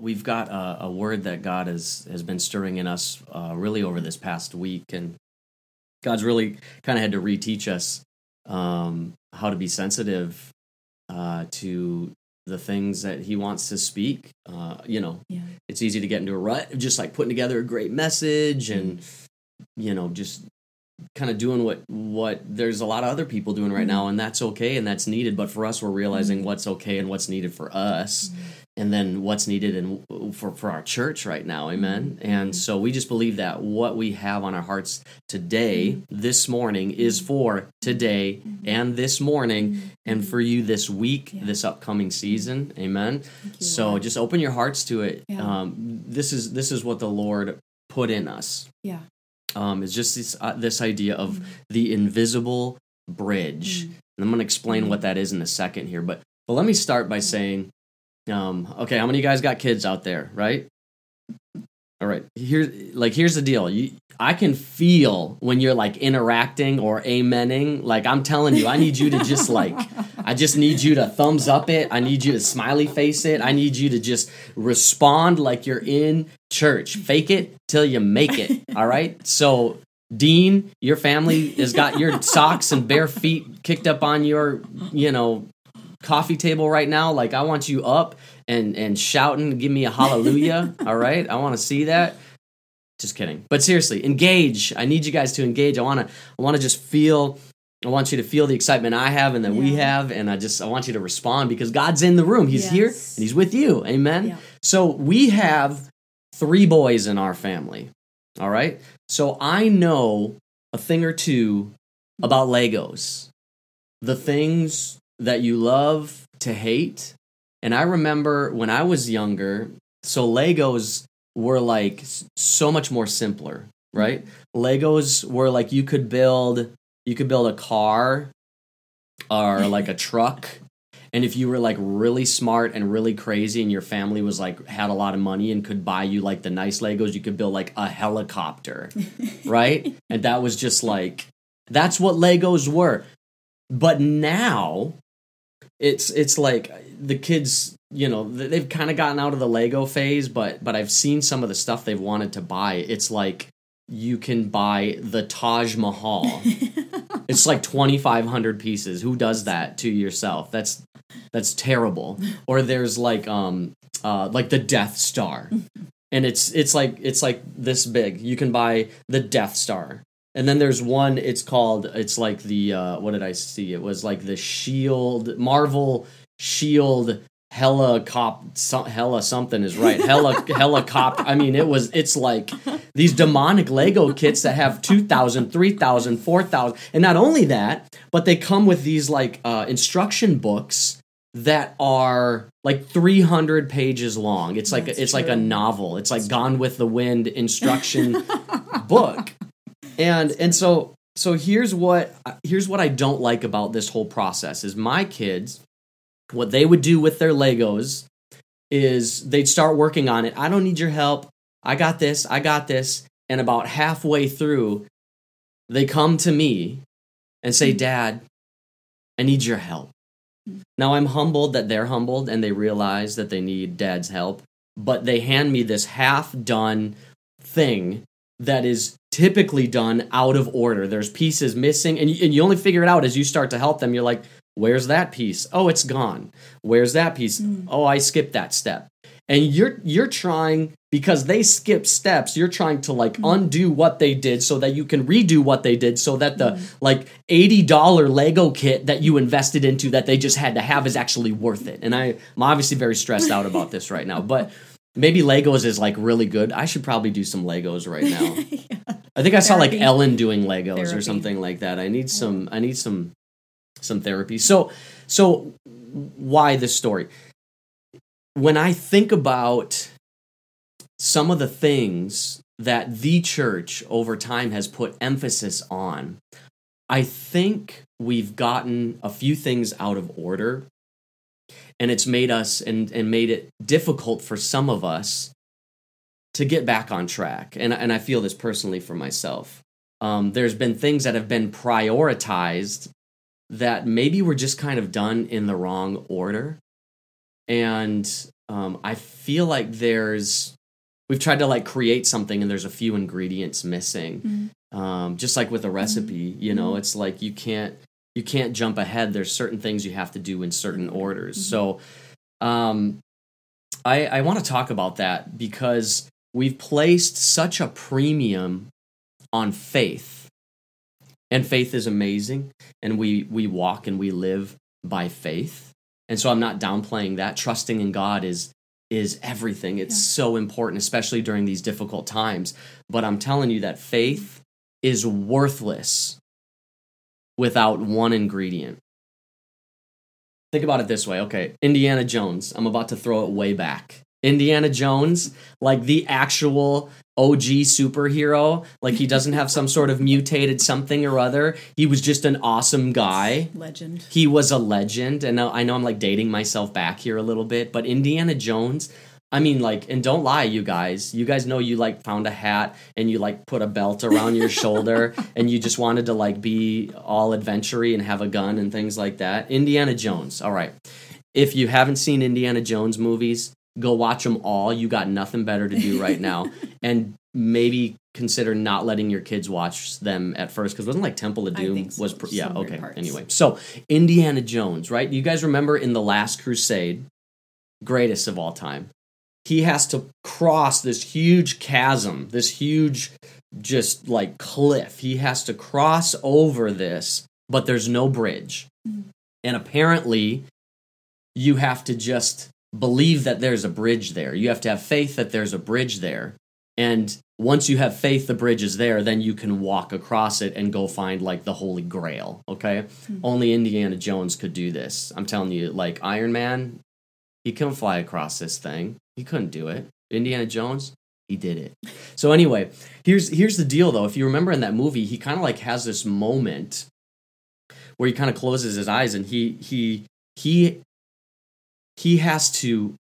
we've got a, a, word that God has has been stirring in us uh, really over this past week, and God's really kind of had to reteach us um, how to be sensitive uh, to the things that He wants to speak. Uh, you know, yeah. it's easy to get into a rut just like putting together a great message and you know just kind of doing what what there's a lot of other people doing right mm-hmm. now and that's okay and that's needed but for us we're realizing mm-hmm. what's okay and what's needed for us mm-hmm. and then what's needed and for for our church right now amen and so we just believe that what we have on our hearts today this morning is for today and this morning and for you this week yeah. this upcoming season amen you, so Lord. just open your hearts to it yeah. um, this is this is what the lord put in us yeah um, is just this uh, this idea of mm. the invisible bridge. Mm. And I'm going to explain mm. what that is in a second here. But but let me start by saying, um, okay, how many of you guys got kids out there, right? All right, here's like here's the deal. You, I can feel when you're like interacting or amening. Like I'm telling you, I need you to just like, I just need you to thumbs up it. I need you to smiley face it. I need you to just respond like you're in church. Fake it till you make it. All right. So Dean, your family has got your socks and bare feet kicked up on your, you know, coffee table right now. Like I want you up and and shouting, give me a hallelujah. all right, I want to see that. Just kidding, but seriously, engage. I need you guys to engage. I want to I want to just feel. I want you to feel the excitement I have and that yeah. we have, and I just I want you to respond because God's in the room. He's yes. here and He's with you. Amen. Yeah. So we have three boys in our family. All right. So I know a thing or two about Legos. The things that you love to hate and I remember when I was younger, so Legos were like so much more simpler, right? Legos were like you could build you could build a car or like a truck. And if you were like really smart and really crazy and your family was like had a lot of money and could buy you like the nice Legos, you could build like a helicopter, right? And that was just like that's what Legos were. But now it's it's like the kids you know they've kind of gotten out of the lego phase but but i've seen some of the stuff they've wanted to buy it's like you can buy the taj mahal it's like 2500 pieces who does that to yourself that's that's terrible or there's like um uh like the death star and it's it's like it's like this big you can buy the death star and then there's one. It's called. It's like the. Uh, what did I see? It was like the Shield Marvel Shield helicopter hella something is right. Hella helicopter i mean it was it's like these demonic lego kits that have 2000 3000 4000 and not only that but they come with these like uh, instruction books that are like 300 pages long. It's like That's it's true. like a novel. It's like gone with the wind instruction book. And and so so here's what here's what I don't like about this whole process is my kids what they would do with their Legos is they'd start working on it. I don't need your help. I got this. I got this. And about halfway through, they come to me and say, mm. "Dad, I need your help." Now I'm humbled that they're humbled and they realize that they need dad's help, but they hand me this half done thing that is typically done out of order. There's pieces missing, and you, and you only figure it out as you start to help them. You're like, where's that piece? Oh, it's gone. Where's that piece? Mm. Oh, I skipped that step. And you're you're trying because they skip steps, you're trying to like mm. undo what they did so that you can redo what they did so that the mm. like $80 Lego kit that you invested into that they just had to have is actually worth it. And I, I'm obviously very stressed out about this right now. But Maybe Legos is like really good. I should probably do some Legos right now. yeah. I think I saw like Ellen doing Legos therapy. or something like that. I need some I need some some therapy. So so why this story? When I think about some of the things that the church over time has put emphasis on, I think we've gotten a few things out of order and it's made us and, and made it difficult for some of us to get back on track and, and i feel this personally for myself um, there's been things that have been prioritized that maybe were just kind of done in the wrong order and um, I feel like there's we've tried to like create something and there's a few ingredients missing. Mm-hmm. Um, just like with a recipe, you know, it's like you can't you can't jump ahead. There's certain things you have to do in certain orders. Mm-hmm. So um, I, I want to talk about that because we've placed such a premium on faith. And faith is amazing. And we, we walk and we live by faith. And so I'm not downplaying that. Trusting in God is is everything. It's Yeah. so important, especially during these difficult times. But I'm telling you that faith is worthless without one ingredient. Think about it this way. Okay, Indiana Jones. I'm about to throw it way back. Indiana Jones, like the actual OG superhero, like he doesn't have some sort of mutated something or other. He was just an awesome guy. Legend. He was a legend, and I know I'm like dating myself back here a little bit, but Indiana Jones. I mean, like, and don't lie, you guys. You guys know you like found a hat and you like put a belt around your shoulder and you just wanted to like be all adventure and have a gun and things like that. Indiana Jones. All right. If you haven't seen Indiana Jones movies, go watch them all. You got nothing better to do right now. and maybe consider not letting your kids watch them at first because wasn't like Temple of Doom so. was pr- yeah Some okay anyway so Indiana Jones right you guys remember in the Last Crusade greatest of all time he has to cross this huge chasm this huge just like cliff he has to cross over this but there's no bridge Mhm. and apparently you have to just believe that there's a bridge there. You have to have faith that there's a bridge there. And once you have faith the bridge is there then you can walk across it and go find like the holy grail okay? Hmm. Only indiana jones could do this. I'm telling you like iron man he couldn't fly across this thing. He couldn't do it. Indiana jones he did it. So anyway here's here's the deal though. If you remember in that movie he kind of like has this moment where he kind of closes his eyes and he he he he has to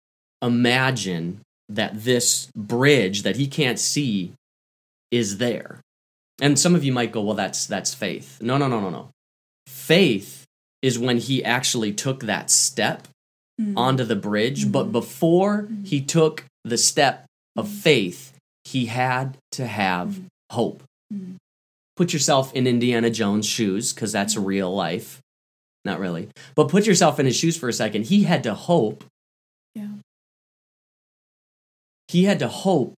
imagine that this bridge that he can't see is there. And some of you might go, well, that's that's faith. No, no, no, no, no. Faith is when he actually took that step Mhm. onto the bridge, but Mhm. before he took the step of Mhm. faith, he had to have Mhm. hope. Mhm. Put yourself in Indiana Jones' shoes, because that's real life. Not really. But put yourself in his shoes for a second. He had to hope Yeah. he had to hope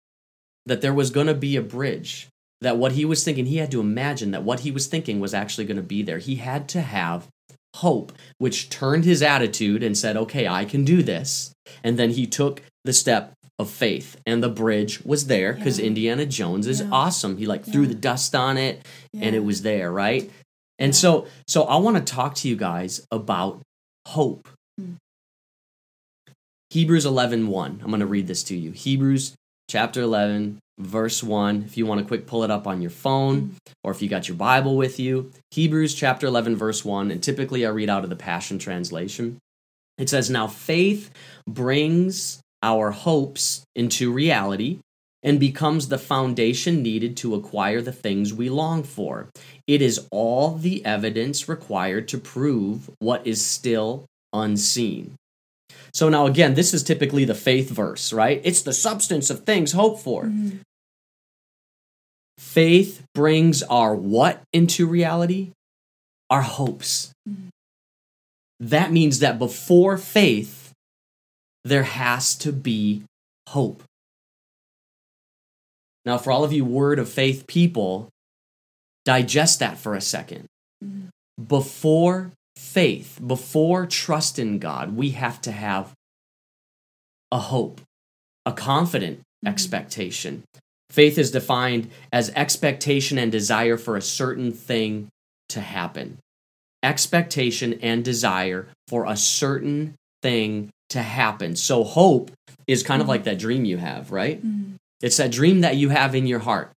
that there was going to be a bridge that what he was thinking he had to imagine that what he was thinking was actually going to be there he had to have hope which turned his attitude and said okay i can do this and then he took the step of faith and the bridge was there because Yeah. indiana jones is Yeah. awesome he like threw the dust on it and it was there right and Yeah. so so i want to talk to you guys about hope. Mm. hebrews 11 1 i'm going to read this to you. Hebrews chapter 11 verse 1 if you want to quick pull it up on your phone or if you got your bible with you hebrews chapter 11 verse 1 and typically i read out of the passion translation. It says now faith brings our hopes into reality and becomes the foundation needed to acquire the things we long for it is all the evidence required to prove what is still unseen so now again this is typically the faith verse right it's the substance of things hoped for Mhm. Faith brings our what into reality? Our hopes. Mhm. That means that before faith, there has to be hope. Now, for all of you word of faith people, digest that for a second. Mhm. Before faith, before trust in God, we have to have a hope, a confident Mhm. expectation. Faith is defined as expectation and desire for a certain thing to happen. Expectation and desire for a certain thing to happen. So, hope is kind of Mhm. like that dream you have, right? Mhm. It's that dream that you have in your heart.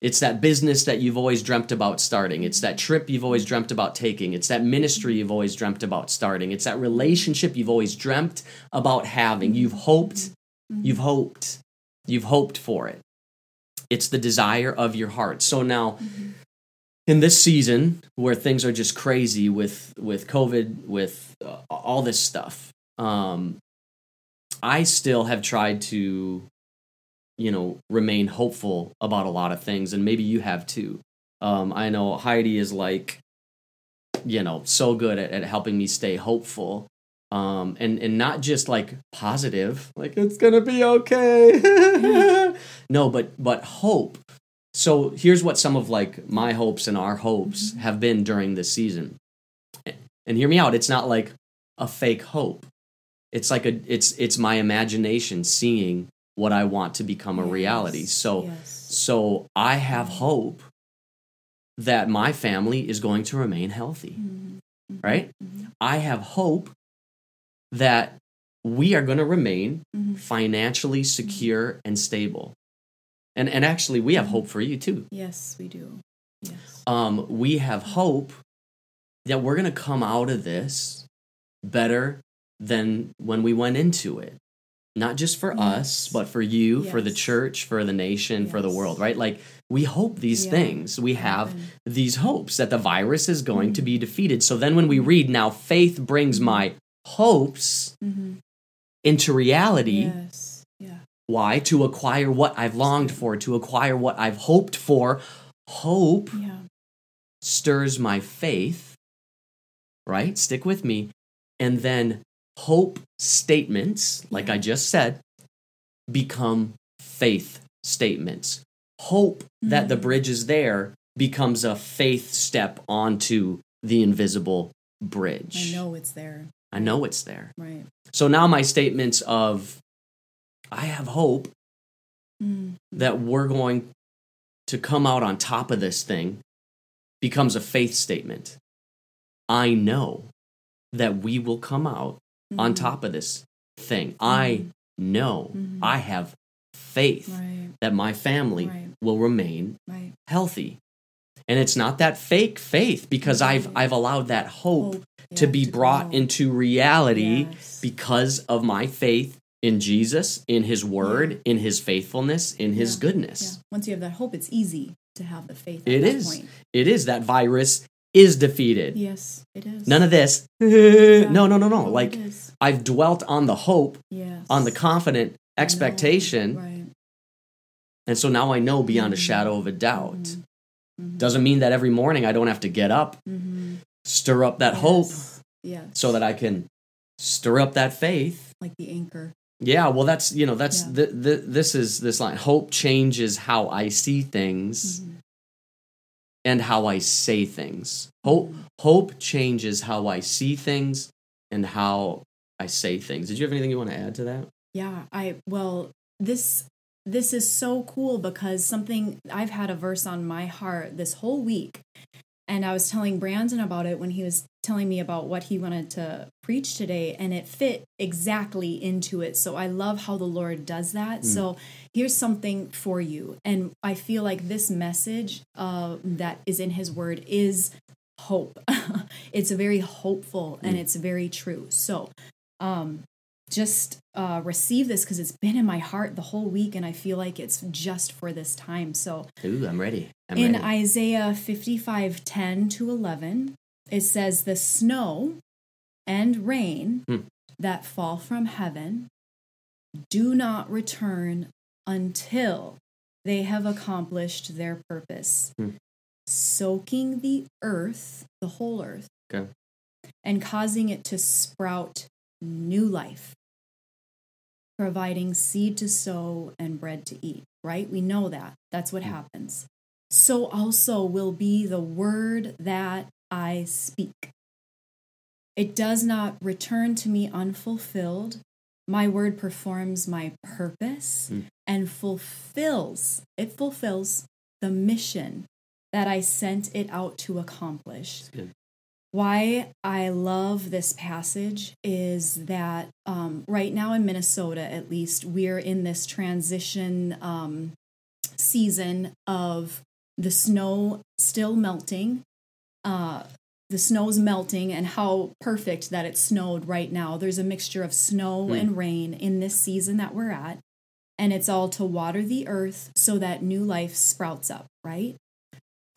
It's that business that you've always dreamt about starting. It's that trip you've always dreamt about taking. It's that ministry you've always dreamt about starting. It's that relationship you've always dreamt about having. You've hoped, you've hoped, you've hoped for it. It's the desire of your heart. So now, in this season where things are just crazy with with COVID, with uh, all this stuff, um, I still have tried to, you know, remain hopeful about a lot of things, and maybe you have too. Um, I know Heidi is like, you know, so good at, at helping me stay hopeful. Um, and, and not just like positive, like it's gonna be okay. no, but but hope. So here's what some of like my hopes and our hopes Mm-hmm. have been during this season. And hear me out, it's not like a fake hope. It's like a it's it's my imagination seeing what I want to become a reality. So yes. so I have hope that my family is going to remain healthy, Mhm. right? Mhm. I have hope that we are going to remain Mhm. financially secure and stable. And and actually we have hope for you too. Yes, we do. Yes. Um we have hope that we're going to come out of this better than when we went into it. Not just for us, but for you, for the church, for the nation, for the world, right? Like we hope these Yeah. things. We have these hopes that the virus is going to be Mm-hmm. defeated. So then when we read now faith brings my hopes Mhm. into reality, Yes. Yeah. why? To acquire what I've longed for, to acquire what I've hoped for. Hope Yeah. stirs my faith, right? Stick with me. And then hope statements, like I just said, become faith statements. Hope that the Mhm. bridge is there becomes a faith step onto the invisible bridge. I know it's there. I know it's there. Right. So now my statements of I have hope Mm. that we're going to come out on top of this thing becomes a faith statement. I know that we will come out on Mhm. top of this thing. I know Mhm. I have faith Right. that my family Right. will remain Right. healthy. And it's not that fake faith because I've I've allowed that hope Hope, to be to brought into reality Yes. because of my faith in Jesus, in his word, in his faithfulness, in his goodness. Yeah. Once you have that hope, it's easy to have the faith. At It that is. Point. It is that virus is defeated. Yes, it is. None of this. Yeah. no, no, no, no. Like. I've dwelt on the hope, yes. on the confident expectation, Right. and so now I know beyond a Mhm. shadow of a doubt. Mhm. Mhm. Doesn't mean that every morning I don't have to get up, Mhm. stir up that hope, Yes. Yes. so that I can stir up that faith. like the anchor. Yeah, well, that's you know that's Yeah. the, the, this is this line. Hope changes how I see things Mhm. And how I say things. Hope hope changes how I see things and how I say things. Did you have anything you want to add to that? Yeah, I well this this is so cool because something I've had a verse on my heart this whole week. And I was telling Brandon about it when he was telling me about what he wanted to preach today, and it fit exactly into it. So I love how the Lord does that. So here's something for you. And I feel like this message uh, that is in his word is hope. it's very hopeful and it's very true. So um, just uh, receive this because it's been in my heart the whole week, and I feel like it's just for this time. So Ooh, I'm ready. I'm in ready. Isaiah 55 10 to 11, it says, The snow and rain Hmm. that fall from heaven do not return until they have accomplished their purpose, Hmm. soaking the earth, the whole earth, Okay. and causing it to sprout new life, providing seed to sow and bread to eat, right? We know that. That's what happens. So also will be the word that I speak. It does not return to me unfulfilled. My word performs my purpose Mm. and fulfills, it fulfills the mission that I sent it out to accomplish why I love this passage is that um, right now in Minnesota, at least, we're in this transition um, season of the snow still melting. Uh, the snow's melting, and how perfect that it snowed right now. There's a mixture of snow Hmm. and rain in this season that we're at, and it's all to water the earth so that new life sprouts up, right?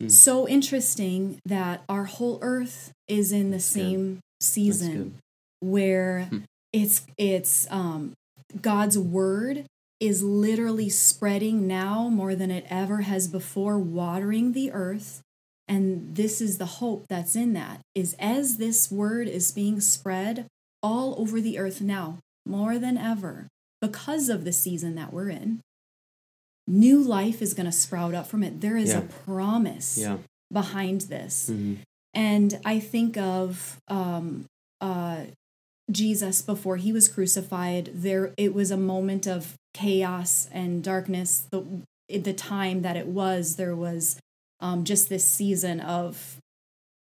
Hmm. So interesting that our whole earth is in the good. same That's season where Hmm. it's it's um God's word is literally spreading now more than it ever has before, watering the earth. And this is the hope that's in that is as this word is being spread all over the earth now, more than ever, because of the season that we're in, new life is going to sprout up from it. There is Yeah. a promise Yeah. behind this. hmm And I think of um, uh, Jesus before he was crucified. There, it was a moment of chaos and darkness. The the time that it was, there was um, just this season of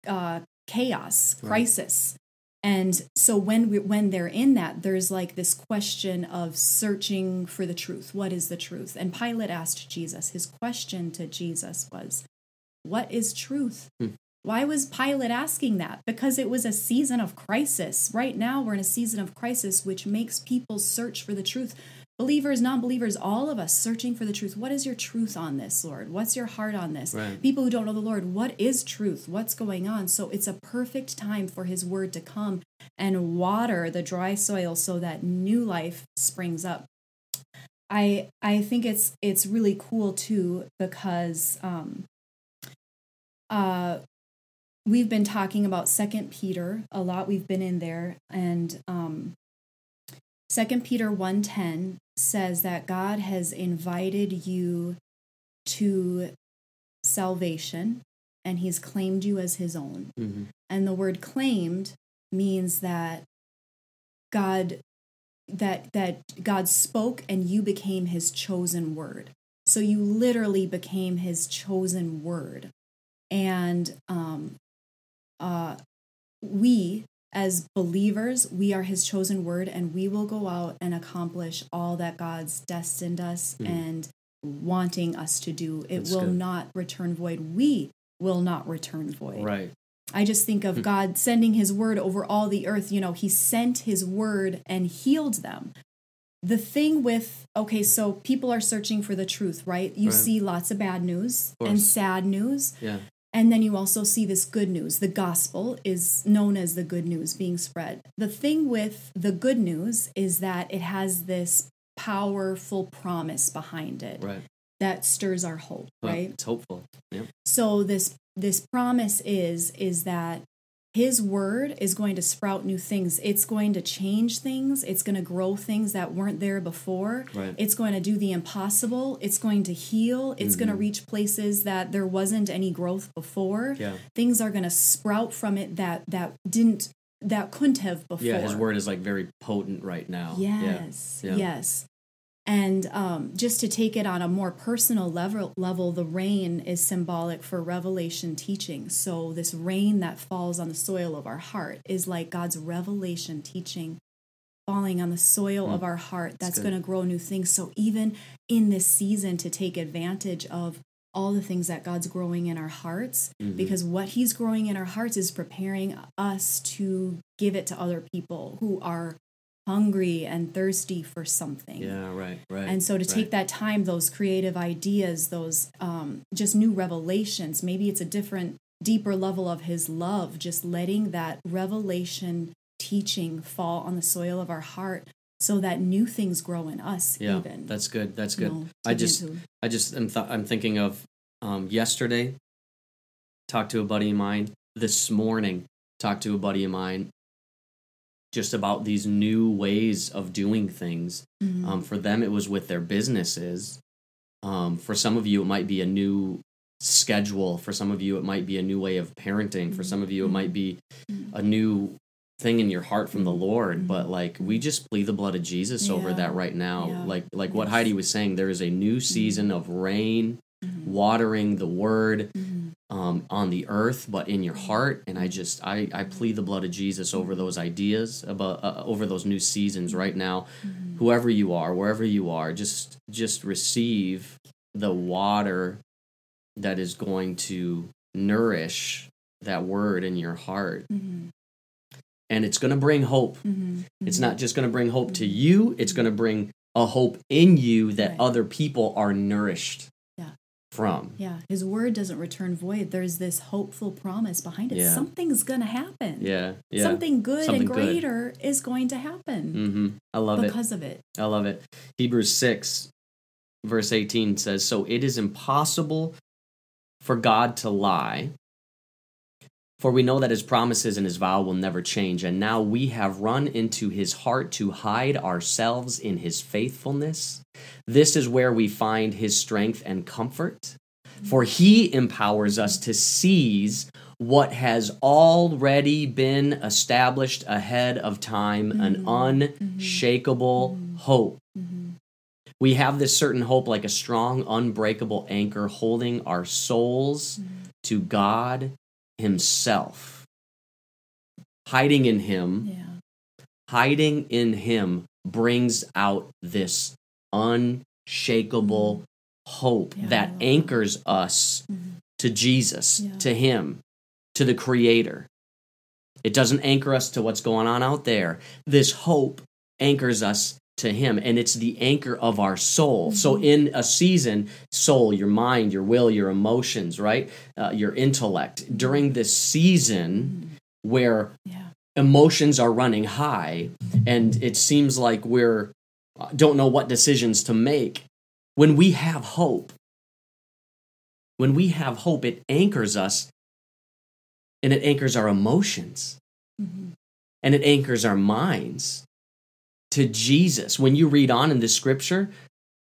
uh, chaos, Right. crisis. And so when we when they're in that, there's like this question of searching for the truth. What is the truth? And Pilate asked Jesus. His question to Jesus was, "What is truth?" Hmm. Why was Pilate asking that? Because it was a season of crisis. Right now, we're in a season of crisis, which makes people search for the truth. Believers, non believers, all of us searching for the truth. What is your truth on this, Lord? What's your heart on this? Right. People who don't know the Lord, what is truth? What's going on? So it's a perfect time for His word to come and water the dry soil so that new life springs up. I I think it's it's really cool too because um, uh, we've been talking about Second Peter a lot. We've been in there, and um, Second Peter one ten says that God has invited you to salvation, and He's claimed you as His own. hmm And the word claimed means that God that that God spoke and you became his chosen word. So you literally became his chosen word. And um uh we as believers, we are his chosen word and we will go out and accomplish all that God's destined us Mhm. and wanting us to do. It That's will good. not return void. We will not return void. Right. I just think of Hmm. God sending his word over all the earth. You know, he sent his word and healed them. The thing with, okay, so people are searching for the truth, right? You Right. see lots of bad news Of and sad news. Yeah. And then you also see this good news. The gospel is known as the good news being spread. The thing with the good news is that it has this powerful promise behind it Right. that stirs our hope, Well, right? It's hopeful. Yeah. So this this promise is is that his word is going to sprout new things. It's going to change things. It's going to grow things that weren't there before. Right. It's going to do the impossible. It's going to heal. It's going to mm-hmm. reach places that there wasn't any growth before. Yeah. Things are going to sprout from it that that didn't that couldn't have before. Yeah. His word is like very potent right now. Yeah. Yes, Yeah. yes. And um, just to take it on a more personal level, level, the rain is symbolic for revelation teaching. So this rain that falls on the soil of our heart is like God's revelation teaching falling on the soil Mm. of our heart. That's good. going to grow new things. So even in this season, to take advantage of all the things that God's growing in our hearts, Mhm. because what He's growing in our hearts is preparing us to give it to other people who are hungry and thirsty for something. Yeah. Right. Right. And so to take that time, those creative ideas, those um, just new revelations, maybe it's a different, deeper level of His love, just letting that revelation teaching fall on the soil of our heart so that new things grow in us, Yeah. even. That's good. That's you good. know, I just to- I just am th- I'm thinking of um, yesterday. Talked to a buddy of mine this morning. Talked to a buddy of mine. Just about these new ways of doing things. Mhm. Um, for them, it was with their businesses. Um, for some of you, it might be a new schedule. For some of you, it might be a new way of parenting. For some of you, it might be Mhm. a new thing in your heart from the Lord. Mhm. But like, we just plead the blood of Jesus over that right now. Yeah. Like, like what Heidi was saying, there is a new season of rain, Mhm. watering the word Mhm. um, on the earth, but in your heart. And I just, I, I plead the blood of Jesus over those ideas, about uh, over those new seasons right now. Mhm. Whoever you are, wherever you are, just, just receive the water that is going to nourish that word in your heart. Mhm. And it's going to bring hope. Mhm. It's Mhm. not just going to bring hope to you, it's going to bring a hope in you that Right. other people are nourished. From. Yeah, his word doesn't return void. There's this hopeful promise behind it. Yeah. Something's going to happen. Yeah, yeah. Something good Something and good. greater is going to happen hmm I love it. because of it. I love it. Hebrews 6, verse 18 says, So it is impossible for God to lie, for we know that his promises and his vow will never change. And now we have run into his heart to hide ourselves in his faithfulness. This is where we find his strength and comfort. For he empowers us to seize what has already been established ahead of time, an mm-hmm. unshakable mm-hmm. hope. Mm-hmm. We have this certain hope, like a strong, unbreakable anchor, holding our souls to God Himself. Hiding in Him, Yeah. hiding in Him brings out this unshakable hope Yeah, that anchors us Mhm. to Jesus, Yeah. to Him, to the Creator. It doesn't anchor us to what's going on out there. This hope anchors us to Him, and it's the anchor of our soul. So, Mm-hmm. in a season, soul, your mind, your will, your emotions, right? Uh, your intellect, during this season where Yeah. emotions are running high and it seems like we're uh, don't know what decisions to make when we have hope when we have hope it anchors us and it anchors our emotions Mhm. and it anchors our minds to Jesus. When you read on in the scripture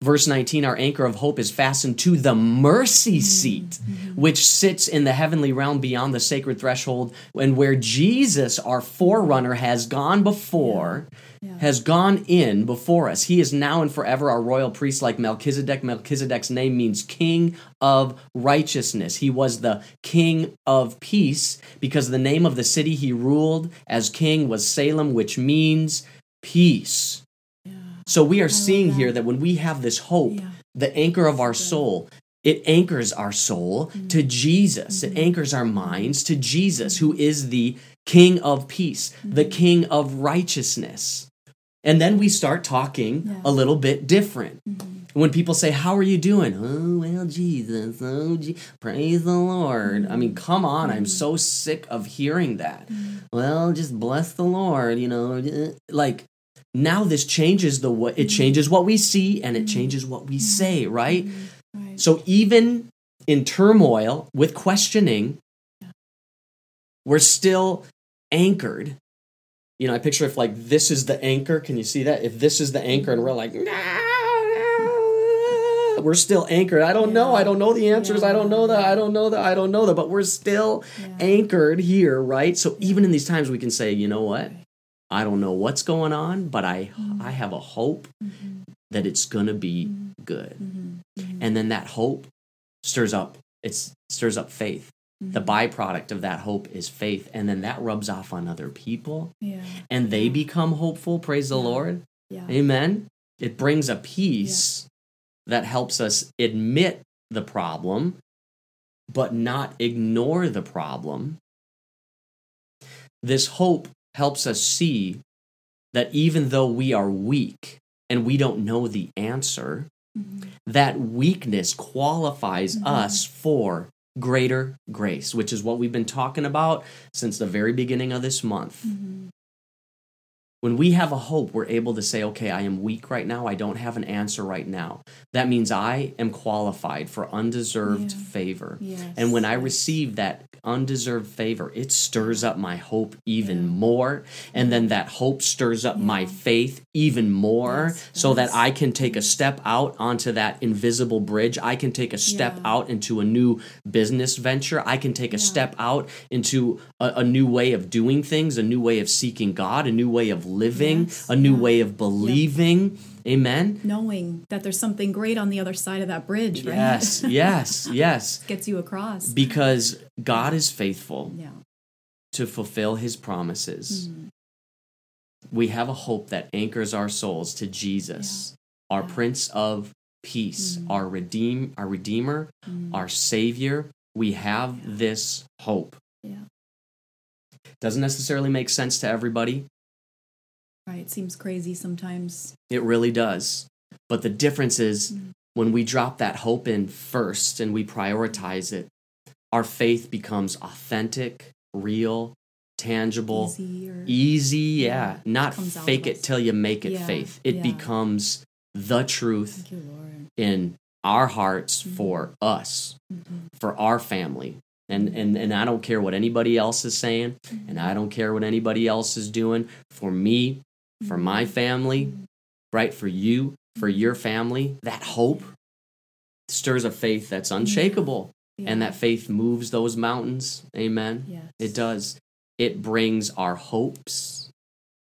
verse 19 our anchor of hope is fastened to the mercy mm-hmm. seat mm-hmm. which sits in the heavenly realm beyond the sacred threshold and where Jesus our forerunner has gone before Yeah. has gone in before us. He is now and forever our royal priest like Melchizedek. Melchizedek's name means king of righteousness. He was the king of peace because the name of the city he ruled as king was Salem which means peace Yeah. so we are seeing here that when we have this hope, Yeah. the anchor of our soul, it anchors our soul Mm-hmm. to Jesus. It anchors our minds to Jesus, who is the King of peace, the Mm-hmm. King of righteousness. And then we start talking Yeah. a little bit different. Mm-hmm. When people say, How are you doing? Oh, well, Jesus. Oh, gee, praise the Lord. I mean, come on. I'm so sick of hearing that. Well, just bless the Lord, you know. Like, now this changes the what it changes what we see and it changes what we say, right? Right. So even in turmoil with questioning, we're still anchored. You know, I picture if like this is the anchor. Can you see that? If this is the anchor and we're like, "Nah," we're still anchored. I don't know. I don't know the answers. I don't know that. I don't know that. I don't know that. But we're still Yeah. anchored here, right? So even in these times, we can say, you know what? I don't know what's going on, but I mm-hmm. I have a hope mm-hmm. that it's gonna be mm-hmm. good. And then that hope stirs up it stirs up faith. The byproduct of that hope is faith, and then that rubs off on other people, Yeah. and they become hopeful. Praise the Lord, Yeah. Amen. It brings a peace that helps us admit the problem, but not ignore the problem. This hope helps us see that even though we are weak and we don't know the answer, mm-hmm. that weakness qualifies mm-hmm. us for greater grace, which is what we've been talking about since the very beginning of this month. Mm-hmm. When we have a hope, we're able to say, okay, I am weak right now. I don't have an answer right now. That means I am qualified for undeserved Yeah. favor. Yes. And when I receive that undeserved favor, it stirs up my hope even Yeah. more. And then that hope stirs up my faith even more Yes, so that. I can take a step out onto that invisible bridge. I can take a step Yeah. out into a new business venture. I can take a Yeah. step out into a, a new way of doing things, a new way of seeking God, a new way of living, Yes, a new yeah. way of believing. Amen. knowing that there's something great on the other side of that bridge, right? Yes, yes, yes. Gets you across. Because God is faithful yeah. to fulfill his promises. Mhm. We have a hope that anchors our souls to Jesus, our Yeah. Prince of Peace, Mhm. our redeem, our Redeemer, Mhm. our Savior. We have Yeah. this hope. Yeah. Doesn't necessarily make sense to everybody. Right. It seems crazy sometimes. It really does. But the difference is Mhm. when we drop that hope in first and we prioritize it, our faith becomes authentic, real, tangible, easy. Yeah, Yeah, not out fake it till you make it Yeah, faith. It yeah. becomes the truth you, in our hearts Mm-hmm. for us, Mhm. for our family. And, and and I don't care what anybody else is saying, and I don't care what anybody else is doing. For me, for my Mm-hmm. family, right? For you, for your family, that hope stirs a faith that's unshakable. Yeah. And that faith moves those mountains. Amen. Yes. It does. It brings our hopes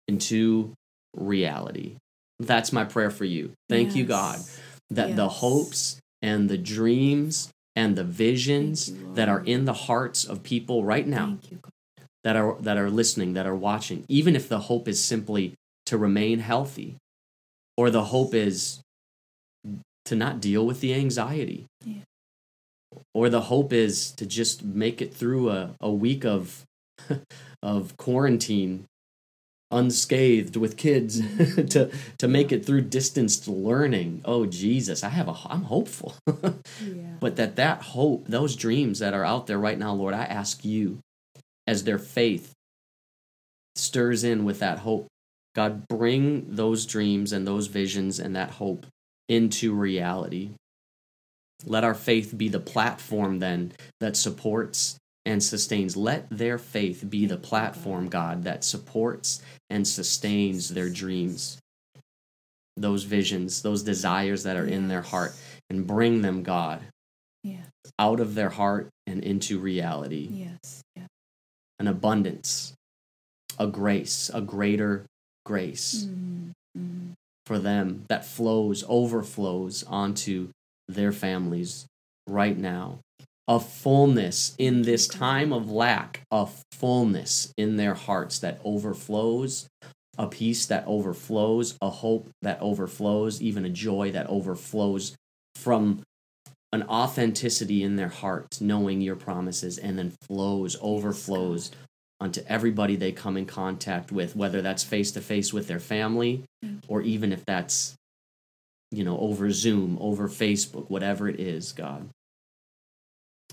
into reality. That's my prayer for you. Thank you, God, Yes. that the hopes and the dreams and the visions you, that are in the hearts of people right now you, that are that are listening, that are watching, even if the hope is simply to remain healthy, or the hope is to not deal with the anxiety, Yeah. or the hope is to just make it through a, a week of of quarantine unscathed with kids to to make it through distanced learning. Oh Jesus, I have a I'm hopeful. Yeah. but that that hope those dreams that are out there right now lord i ask you as their faith stirs in with that hope god bring those dreams and those visions and that hope into reality let our faith be the platform then that supports and sustains let their faith be the platform god that supports and sustains their dreams those visions those desires that are in their heart and bring them god Yeah. out of their heart and into reality Yes. Yeah. an abundance a grace a greater grace Mm, mm. for them that flows overflows onto their families right now. A fullness in this time of lack a fullness in their hearts that overflows a peace that overflows a hope that overflows even a joy that overflows from an authenticity in their hearts knowing your promises and then flows overflows onto everybody they come in contact with whether that's face to face with their family Thank or even if that's you know over zoom over facebook whatever it is god.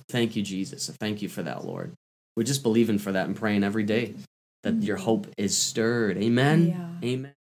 Thank you jesus. Thank you for that lord. We're just believing for that and praying every day that mm-hmm. your hope is stirred. Amen. Yeah. amen